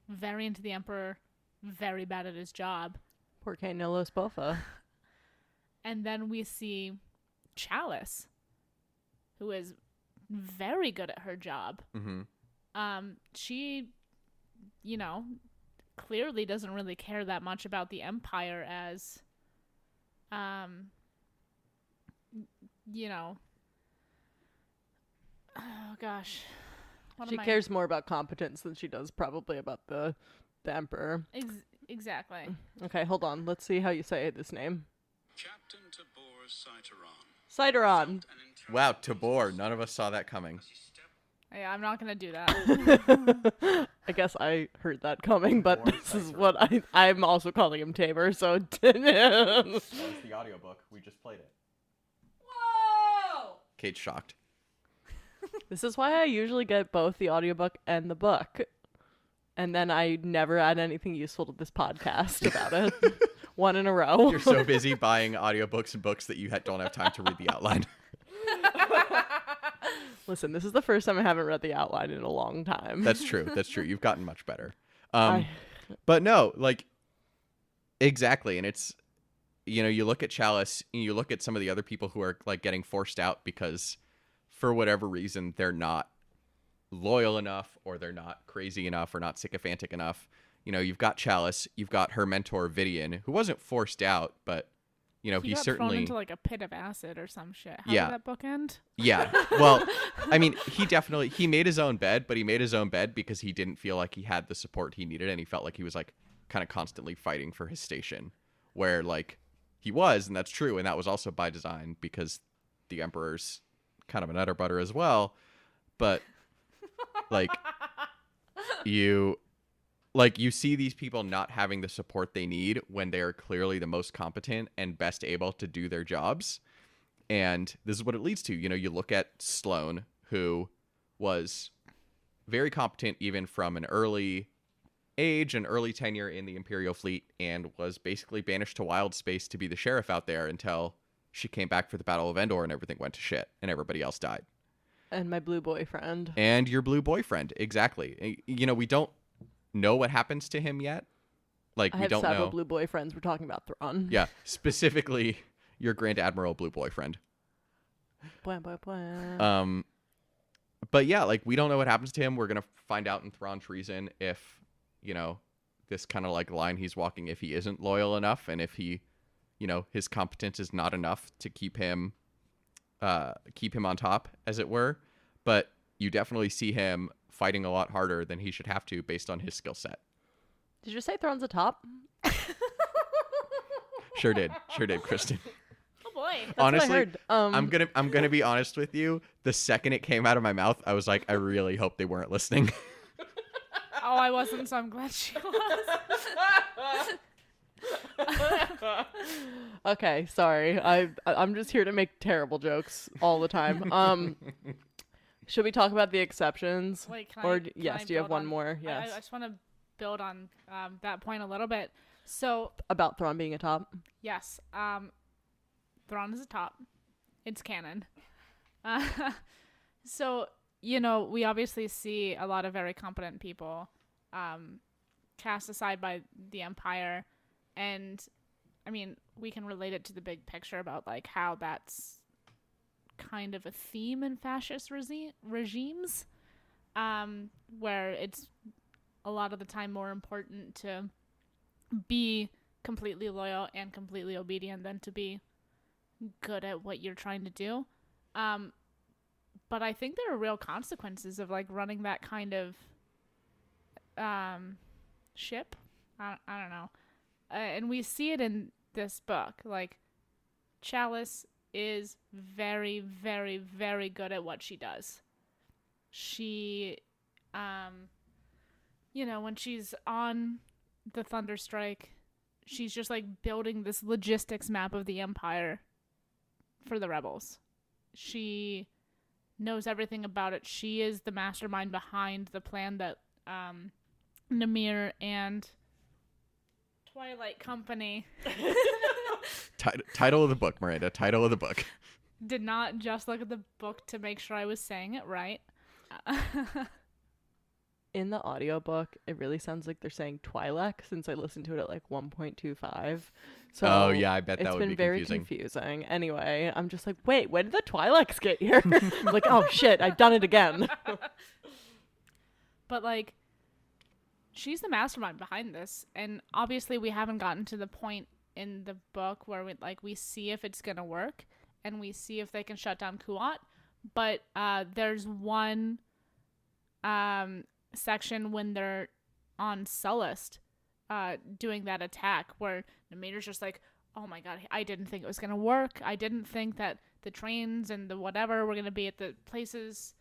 very into the Emperor, very bad at his job, Poor no los bofa. and then we see Chalice, who is very good at her job. Mm-hmm. um she you know clearly doesn't really care that much about the empire as um you know oh gosh what She am I- cares more about competence than she does probably about the the emperor. Ex- exactly Okay, hold on. Let's see how you say this name. Captain Tabor Seitaron. Cideron. Wow, Tabor. None of us saw that coming. yeah i'm not gonna do that I guess I heard that coming, but Tabor this is Cideron. what I I'm also calling him Tabor, so That the audiobook. We just played it. Whoa! Kate's shocked. This is why I usually get both the audiobook and the book. And then I never add anything useful to this podcast about it. One in a row. You're so busy buying audiobooks and books that you don't have time to read the outline. Listen, this is the first time I haven't read the outline in a long time. That's true. That's true. You've gotten much better. Um, I- but no, like exactly, and it's you know you look at Chalice, and you look at some of the other people who are like getting forced out because for whatever reason they're not loyal enough, or they're not crazy enough, or not sycophantic enough. You know, you've got Chalice, you've got her mentor Vidian, who wasn't forced out, but you know he he, got certainly thrown into like a pit of acid or some shit how Yeah. did that book end Yeah. Well, I mean, he definitely he made his own bed, but he made his own bed because he didn't feel like he had the support he needed and he felt like he was like kind of constantly fighting for his station where like he was and that's true and that was also by design because the emperor's kind of an utter butter as well, but like you like you see these people not having the support they need when they are clearly the most competent and best able to do their jobs and this is what it leads to. You know, you look at Sloan, who was very competent even from an early age and early tenure in the Imperial fleet, and was basically banished to wild space to be the sheriff out there until she came back for the Battle of Endor and everything went to shit and everybody else died. and my blue boyfriend. And your blue boyfriend, exactly. You know, we don't know what happens to him yet. Like I we have don't several know. blue boyfriends. We're talking about Thrawn. Yeah, specifically your Grand Admiral blue boyfriend. Bwah, bwah, bwah. Um, but yeah, like we don't know what happens to him. We're gonna find out in Thrawn Treason if you know this kind of like line he's walking if he isn't loyal enough and if he, you know, his competence is not enough to keep him, uh, keep him on top, as it were. But you definitely see him fighting a lot harder than he should have to based on his skill set. Did you say Thrawn's a top? Sure did, sure did, Kristen. oh boy That's what I Honestly, heard. Um, I'm gonna I'm gonna be honest with you. The second it came out of my mouth, I was like, I really hope they weren't listening. oh i wasn't so i'm glad she was okay, sorry. I I- I'm just here to make terrible jokes all the time. Um, should we talk about the exceptions? Wait, can or I, yes, do you have one on- more? I- I, Yes, I just want to build on um, that point a little bit. So about Thrawn being a top. yes, um, Thrawn is a top. It's canon. Uh, so you know, we obviously see a lot of very competent people um, cast aside by the Empire, and I mean, we can relate it to the big picture about like how that's kind of a theme in fascist regi- regimes, um, where it's a lot of the time more important to be completely loyal and completely obedient than to be good at what you're trying to do. Um, but I think there are real consequences of like running that kind of um, ship. I, I don't know. Uh, and we see it in this book. Like, Chalice is very, very, very good at what she does. She, um, you know, when she's on the Thunderstrike, she's just like building this logistics map of the Empire for the rebels. She knows everything about it. She is the mastermind behind the plan that um, Namir and Twilight Company Ti- title of the book, Miranda. Title of the book. did not just look at the book to make sure I was saying it right. In the audiobook, it really sounds like they're saying Twi'lek since I listened to it at like 1.25. So oh yeah, I bet it's that would been very confusing. confusing. Anyway, I'm just like, wait, when did the Twi'leks get here? I'm like, oh shit, I've done it again. but like she's the mastermind behind this and obviously we haven't gotten to the point in the book where we like we see if it's gonna work and we see if they can shut down Kuat. But uh, there's one um, section when they're on Sullust uh, doing that attack where Namir's just like, oh my god, I didn't think it was gonna work. I didn't think that the trains and the whatever were gonna be at the places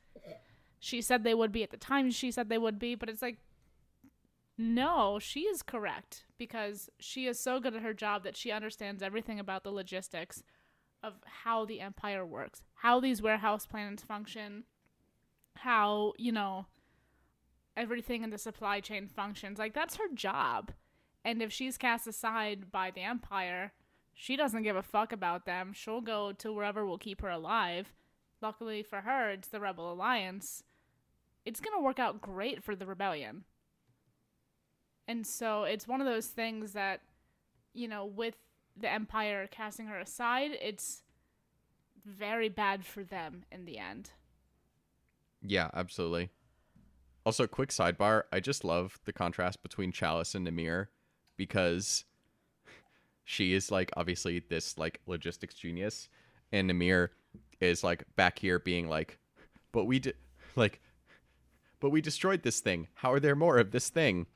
she said they would be at the time she said they would be, but it's like no, she is correct because she is so good at her job that she understands everything about the logistics of how the empire works, how these warehouse plans function, how, you know, everything in the supply chain functions. Like that's her job. And if she's cast aside by the empire, she doesn't give a fuck about them. She'll go to wherever will keep her alive. Luckily for her, it's the Rebel Alliance. It's going to work out great for the rebellion. And so it's one of those things that, you know, with the Empire casting her aside, it's very bad for them in the end. Yeah, absolutely. Also, quick sidebar: I just love the contrast between Chalice and Namir because she is like obviously this like logistics genius, and Namir is like back here being like, "But we did like, but we destroyed this thing. How are there more of this thing?"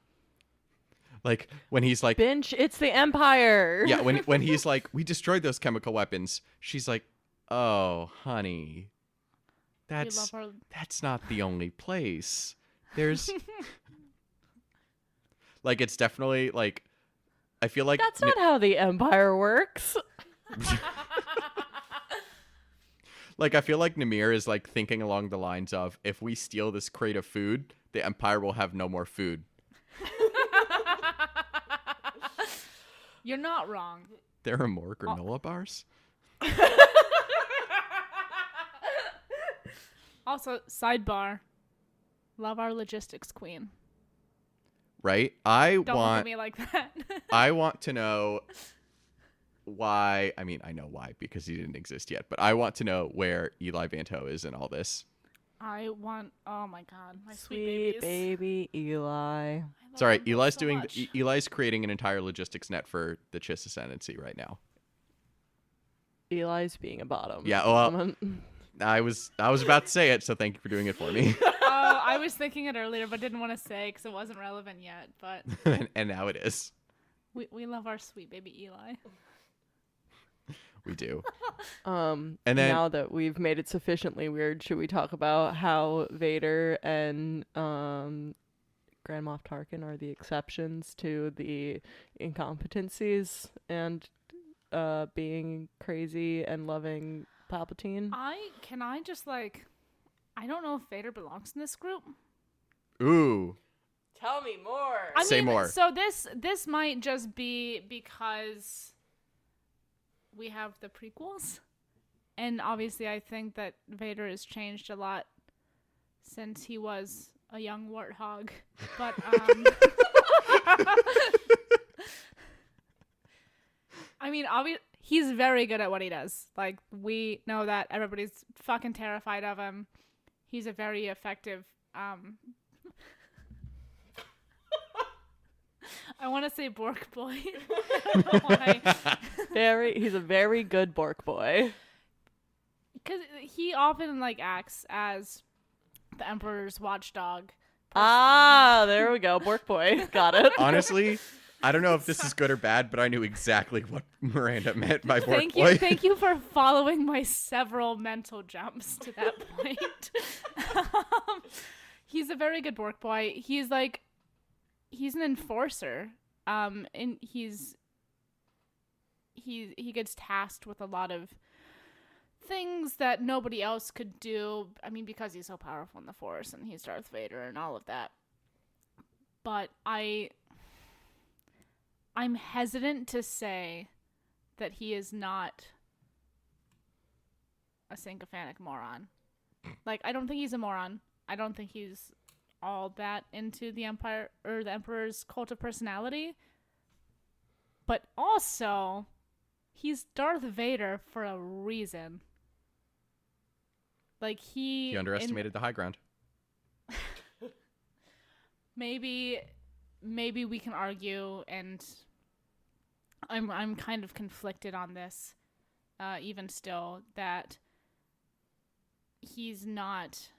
Like when he's like, Binge, it's the Empire. yeah, when when he's like, "We destroyed those chemical weapons," she's like, "Oh, honey, that's love that's not the only place. There's like it's definitely like I feel like That's N- not how the Empire works. like I feel like Namir is like thinking along the lines of if we steal this crate of food, the empire will have no more food. You're not wrong. There are more granola bars? Also, sidebar. Love our logistics queen. Right? I Don't look at want me like that. I want to know why I mean I know why because he didn't exist yet, but I want to know where Eli Vanto is in all this. I want. Oh my god, my sweet, Sweet baby Eli. I love Sorry, Eli's so doing much. Eli's creating an entire logistics net for the Chiss ascendancy right now. Eli's being a bottom. Yeah, well- I was I was about to say it, so thank you for doing it for me. oh, I was thinking it earlier, but didn't want to say because it wasn't relevant yet. But and, and now it is. we we love our sweet baby Eli. We do. Um, And then- now that we've made it sufficiently weird, should we talk about how Vader and um, Grand Moff Tarkin are the exceptions to the incompetencies and uh, being crazy and loving Palpatine? I can I just like, I don't know if Vader belongs in this group. Ooh. Tell me more. I Say mean, more. So this this might just be because we have the prequels, and obviously I think that Vader has changed a lot since he was a young warthog. But um, I mean, obvi- he's very good at what he does. Like we know that everybody's fucking terrified of him. He's a very effective um I want to say Bork boy. I don't know why. Very, he's a very good Bork boy. Because he often like acts as the Emperor's watchdog. Ah, there we go, Bork boy. Got it. Honestly, I don't know if this is good or bad, but I knew exactly what Miranda meant by Bork thank Boy. you, thank you for following my several mental jumps to that point. um, he's a very good Bork boy. He's like, he's an enforcer. Um, and he's he he gets tasked with a lot of things that nobody else could do. I mean, because he's so powerful in the Force and he's Darth Vader and all of that. But I I'm hesitant to say that he is not a sycophantic moron. Like I don't think he's a moron. I don't think he's all that into the empire or the emperor's cult of personality. But also, he's Darth Vader for a reason. Like he He in- underestimated the high ground. maybe maybe we can argue and I'm I'm kind of conflicted on this uh even still that he's not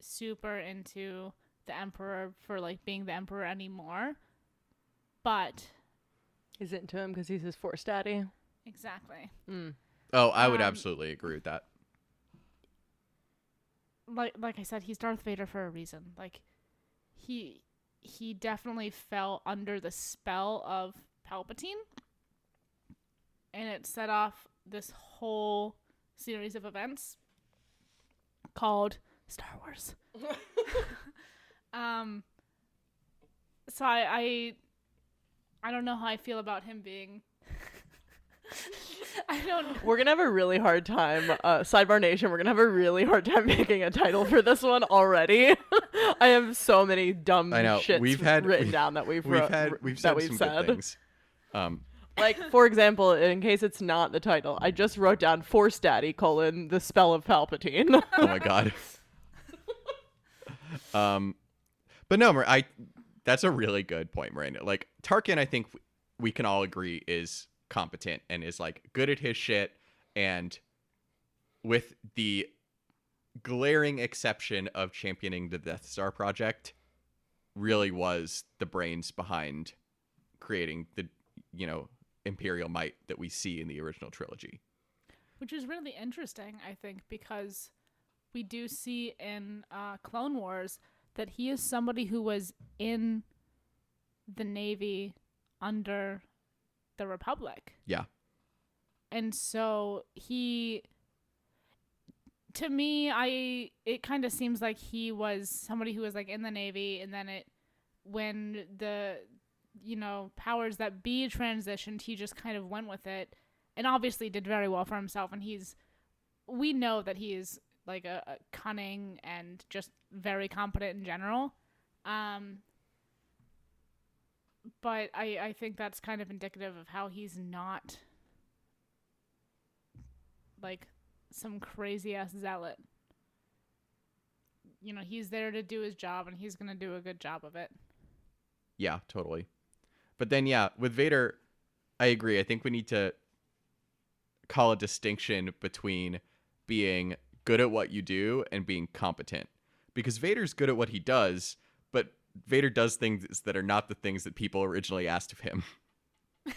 super into the emperor for like being the emperor anymore but He's into him because he's his Force daddy. exactly Mm. Oh, I would Um, absolutely agree with that. like like I said, he's Darth Vader for a reason. Like he he definitely fell under the spell of Palpatine. And it set off this whole series of events called Star Wars. um so I, I I don't know how I feel about him being I don't We're gonna have a really hard time, uh, Sidebar Nation. We're gonna have a really hard time making a title for this one already. I have so many dumb I know. shits We've had- written we've- down that we've We've wrote- had we've that said we've some said. good things. Um, Like for example, in case it's not the title, I just wrote down Force Daddy colon the spell of Palpatine. oh my god. um, but no, I. That's a really good point, Miranda. Like Tarkin, I think we can all agree is competent and is like good at his shit, and with the glaring exception of championing the Death Star project, really was the brains behind creating the you know imperial might that we see in the original trilogy. Which is really interesting, I think, because we do see in uh, Clone Wars that he is somebody who was in the Navy under the Republic. Yeah. And so he to me I it kind of seems like he was somebody who was like in the navy and then it when the you know powers that be transitioned he just kind of went with it and obviously did very well for himself and he's we know that he is like a, a cunning and just very competent in general um but I, I think that's kind of indicative of how he's not like some crazy ass zealot. You know, he's there to do his job and he's gonna do a good job of it. Yeah, totally. But then, yeah, with Vader, I agree. I think we need to call a distinction between being good at what you do and being competent. Because Vader's good at what he does, but Vader does things that are not the things that people originally asked of him.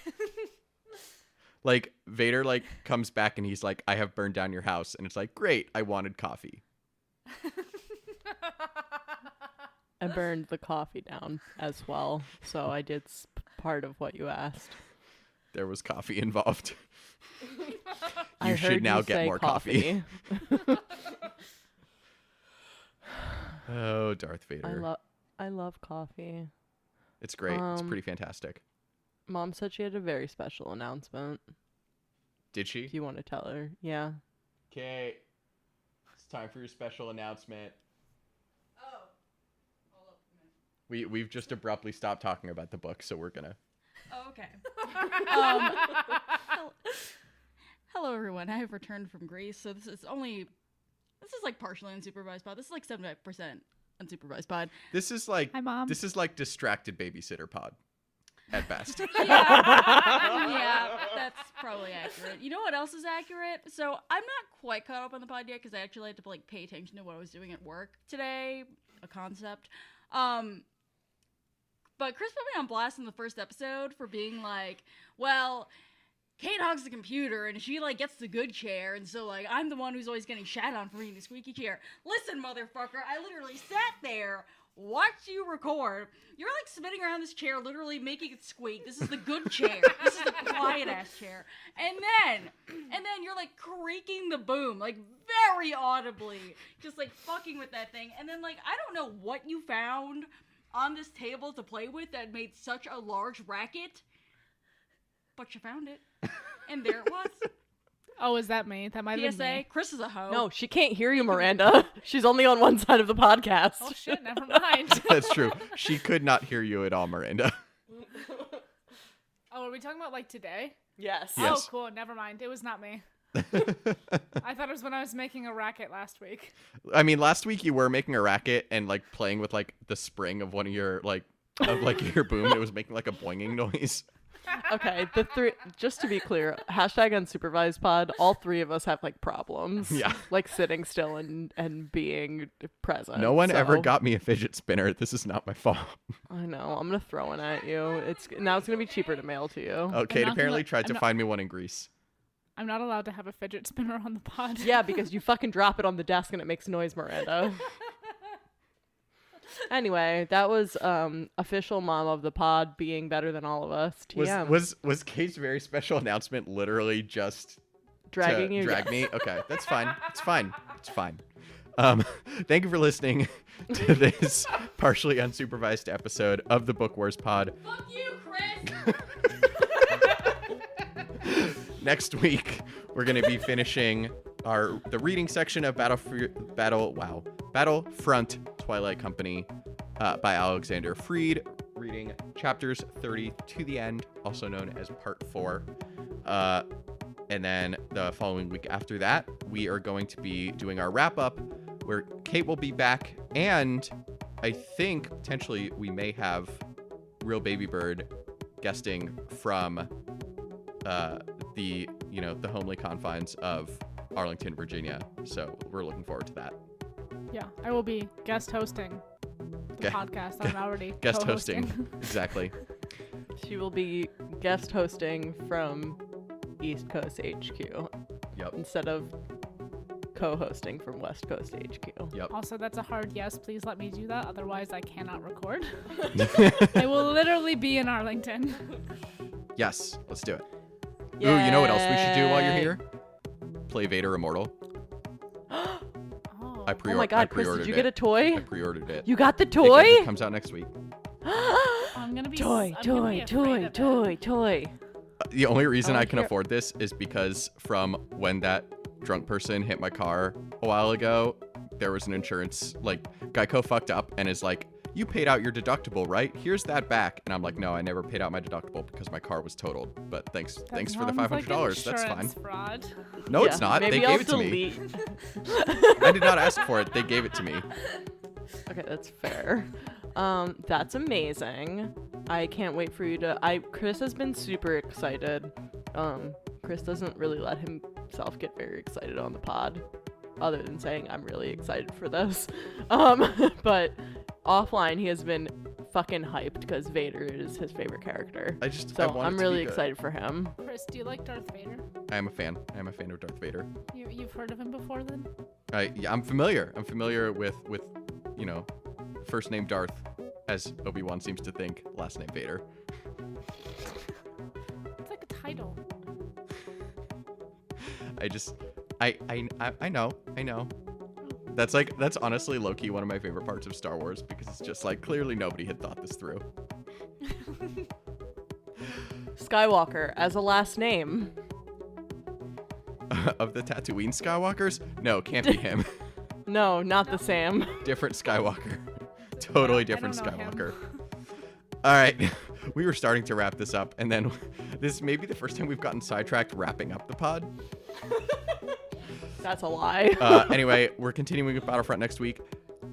like Vader like comes back and he's like, "I have burned down your house," and it's like, "Great, I wanted coffee." I burned the coffee down as well, so I did s- part of what you asked. There was coffee involved. I You heard should now you get more coffee. Oh, Darth Vader. I love I love coffee. It's great. it's Um, pretty fantastic. Mom said she had a very special announcement. Did she? If you want to tell her, yeah. Okay. It's time for your special announcement. Oh. Hold up. We we've just abruptly stopped talking about the book, so we're gonna. Oh, okay. um, hel- hello, everyone. I have returned from Greece, so this is only. This is like partially unsupervised pod. This is like seventy five percent unsupervised pod. This is like Hi, Mom. this is like distracted babysitter pod. at best. yeah, that's probably accurate. You know what else is accurate? So I'm not quite caught up on the pod yet because I actually had to like pay attention to what I was doing at work today, a concept. Um, but Chris put me on blast in the first episode for being like, well. Kate hogs the computer and she like gets the good chair, and so like I'm the one who's always getting shat on for being the squeaky chair. Listen, motherfucker, I literally sat there watched you record. You're like spinning around this chair, literally making it squeak. This is the good chair. this is the quiet ass chair. And then, and then you're like creaking the boom, like very audibly, just like fucking with that thing. And then like I don't know what you found on this table to play with that made such a large racket, but you found it, and there it was. Oh, is that me? That might have been PSA: me. Chris is a hoe. No, she can't hear you, Miranda. She's only on one side of the podcast. Oh shit, never mind. That's true. She could not hear you at all, Miranda. oh, are we talking about like today? yes. Oh, yes. Oh, cool. Never mind. It was not me. I thought it was when I was making a racket last week. I mean, last week you were making a racket and like playing with like the spring of one of your like of like your boom. It was making like a boinging noise. Okay, the three. Just to be clear, hashtag unsupervised pod. All three of us have like problems. Yeah. Like sitting still and and being present. No one ever got me a fidget spinner. This is not my fault. I know. I'm gonna throw one at you. It's now it's gonna be cheaper to mail to you. Oh, Kate apparently gonna- tried I'm to not- find me one in Greece. I'm not allowed to have a fidget spinner on the pod. Yeah, because you fucking drop it on the desk and it makes noise, Miranda. anyway, that was um official mom of the pod being better than all of us. Was TM. was was Kate's very special announcement literally just dragging to you. drag me? Okay, that's fine. It's fine. It's fine. Um, thank you for listening to this partially unsupervised episode of the Book Wars Pod. Fuck you, Chris. Next week, we're going to be finishing our the reading section of Battle Battle Wow Battlefront Twilight Company uh, by Alexander Freed, reading chapters 30 to the end, also known as Part Four. Uh, and then the following week after that, we are going to be doing our wrap up, where Kate will be back, and I think potentially we may have Real Baby Bird guesting from uh, the you know the homely confines of Arlington, Virginia. So we're looking forward to that. Yeah, I will be guest hosting the Okay. podcast. I'm already Guest co-hosting. hosting, exactly. She will be guest hosting from East Coast HQ Yep. instead of co-hosting from West Coast HQ. Yep. Also, that's a hard yes. Please let me do that. Otherwise, I cannot record. I will literally be in Arlington. yes, let's do it. Ooh, you know what else we should do while you're here? Play Vader Immortal. Oh. I Oh pre oh my I god, Chris, did you get a toy? I pre-ordered it. You got the because toy? It comes out next week. I'm gonna be toy, s- I'm gonna toy, be afraid toy, it. toy, toy. Uh, the only reason Oh, I can here- afford this is because from when that drunk person hit my car a while ago, there was an insurance like Geico fucked up and is like, "You paid out your deductible, right? Here's that back." And I'm like, "No, I never paid out my deductible because my car was totaled." But thanks, That thanks for the sounds five like hundred dollars. That's fine. insurance Fraud. No, Yeah, it's not. Maybe they I'll gave it to me. I did not ask for it. They gave it to me. Okay, that's fair. Um, that's amazing. I can't wait for you to. I Chris has been super excited. Um, Chris doesn't really let himself get very excited on the pod, other than saying I'm really excited for this. Um, but offline he has been fucking hyped because Vader is his favorite character. I just I So want I'm to be really good. excited for him. Chris, do you like Darth Vader? I am a fan. I am a fan of Darth Vader. You, you've heard of him before, then? I yeah, I'm familiar. I'm familiar with with you know, first name Darth, as Obi Wan seems to think. Last name Vader. It's like a title. I just I I I, I know I know. That's like that's honestly low key one of my favorite parts of Star Wars because it's just like clearly nobody had thought this through. Skywalker as a last name. of the Tatooine Skywalkers, no, can't be him. No, not the Sam. different Skywalker. totally different don't know him. Skywalker. All right, we were starting to wrap this up, and then this may be the first time we've gotten sidetracked wrapping up the pod. That's a lie. Uh, anyway, we're continuing with Battlefront next week.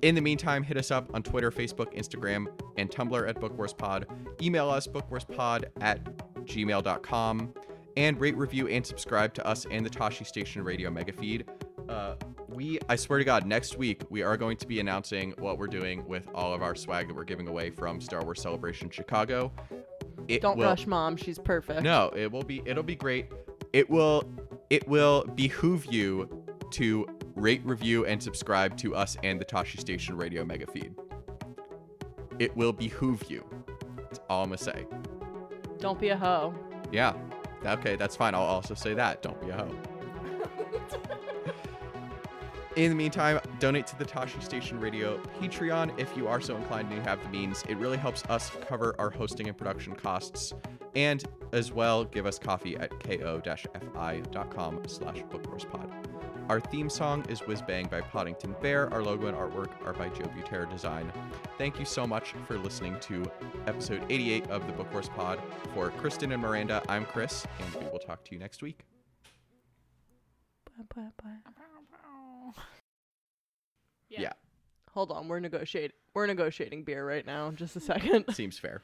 In the meantime, hit us up on Twitter, Facebook, Instagram, and Tumblr at BookWarsPod. Email us, bookwarspod at gmail.com. And rate, review, and subscribe to us and the Tashi Station Radio mega feed. Uh, we, I swear to God, next week we are going to be announcing what we're doing with all of our swag that we're giving away from Star Wars Celebration Chicago. It Don't will- rush mom. She's perfect. no, it will be it'll be great. It will it will behoove you to rate, review, and subscribe to us and the Tosche Station Radio Mega Feed. It will behoove you. That's all I'm gonna say. Don't be a hoe. Yeah. Okay, that's fine. I'll also say that. Don't be a hoe. In the meantime, donate to the Tosche Station Radio Patreon if you are so inclined and you have the means. It really helps us cover our hosting and production costs. And as well, give us coffee at ko-fi.com slash bookcourspod. Our theme song is Whiz Bang by Poddington Bear. Our logo and artwork are by Joe Butera Design. Thank you so much for listening to episode 88 of the Book Horse Pod. For Kristen and Miranda, I'm Chris, and we will talk to you next week. Bye, bye, bye. Yeah. Yeah, Hold on, we're negotiating. We're negotiating beer right now. Just a second. seems fair.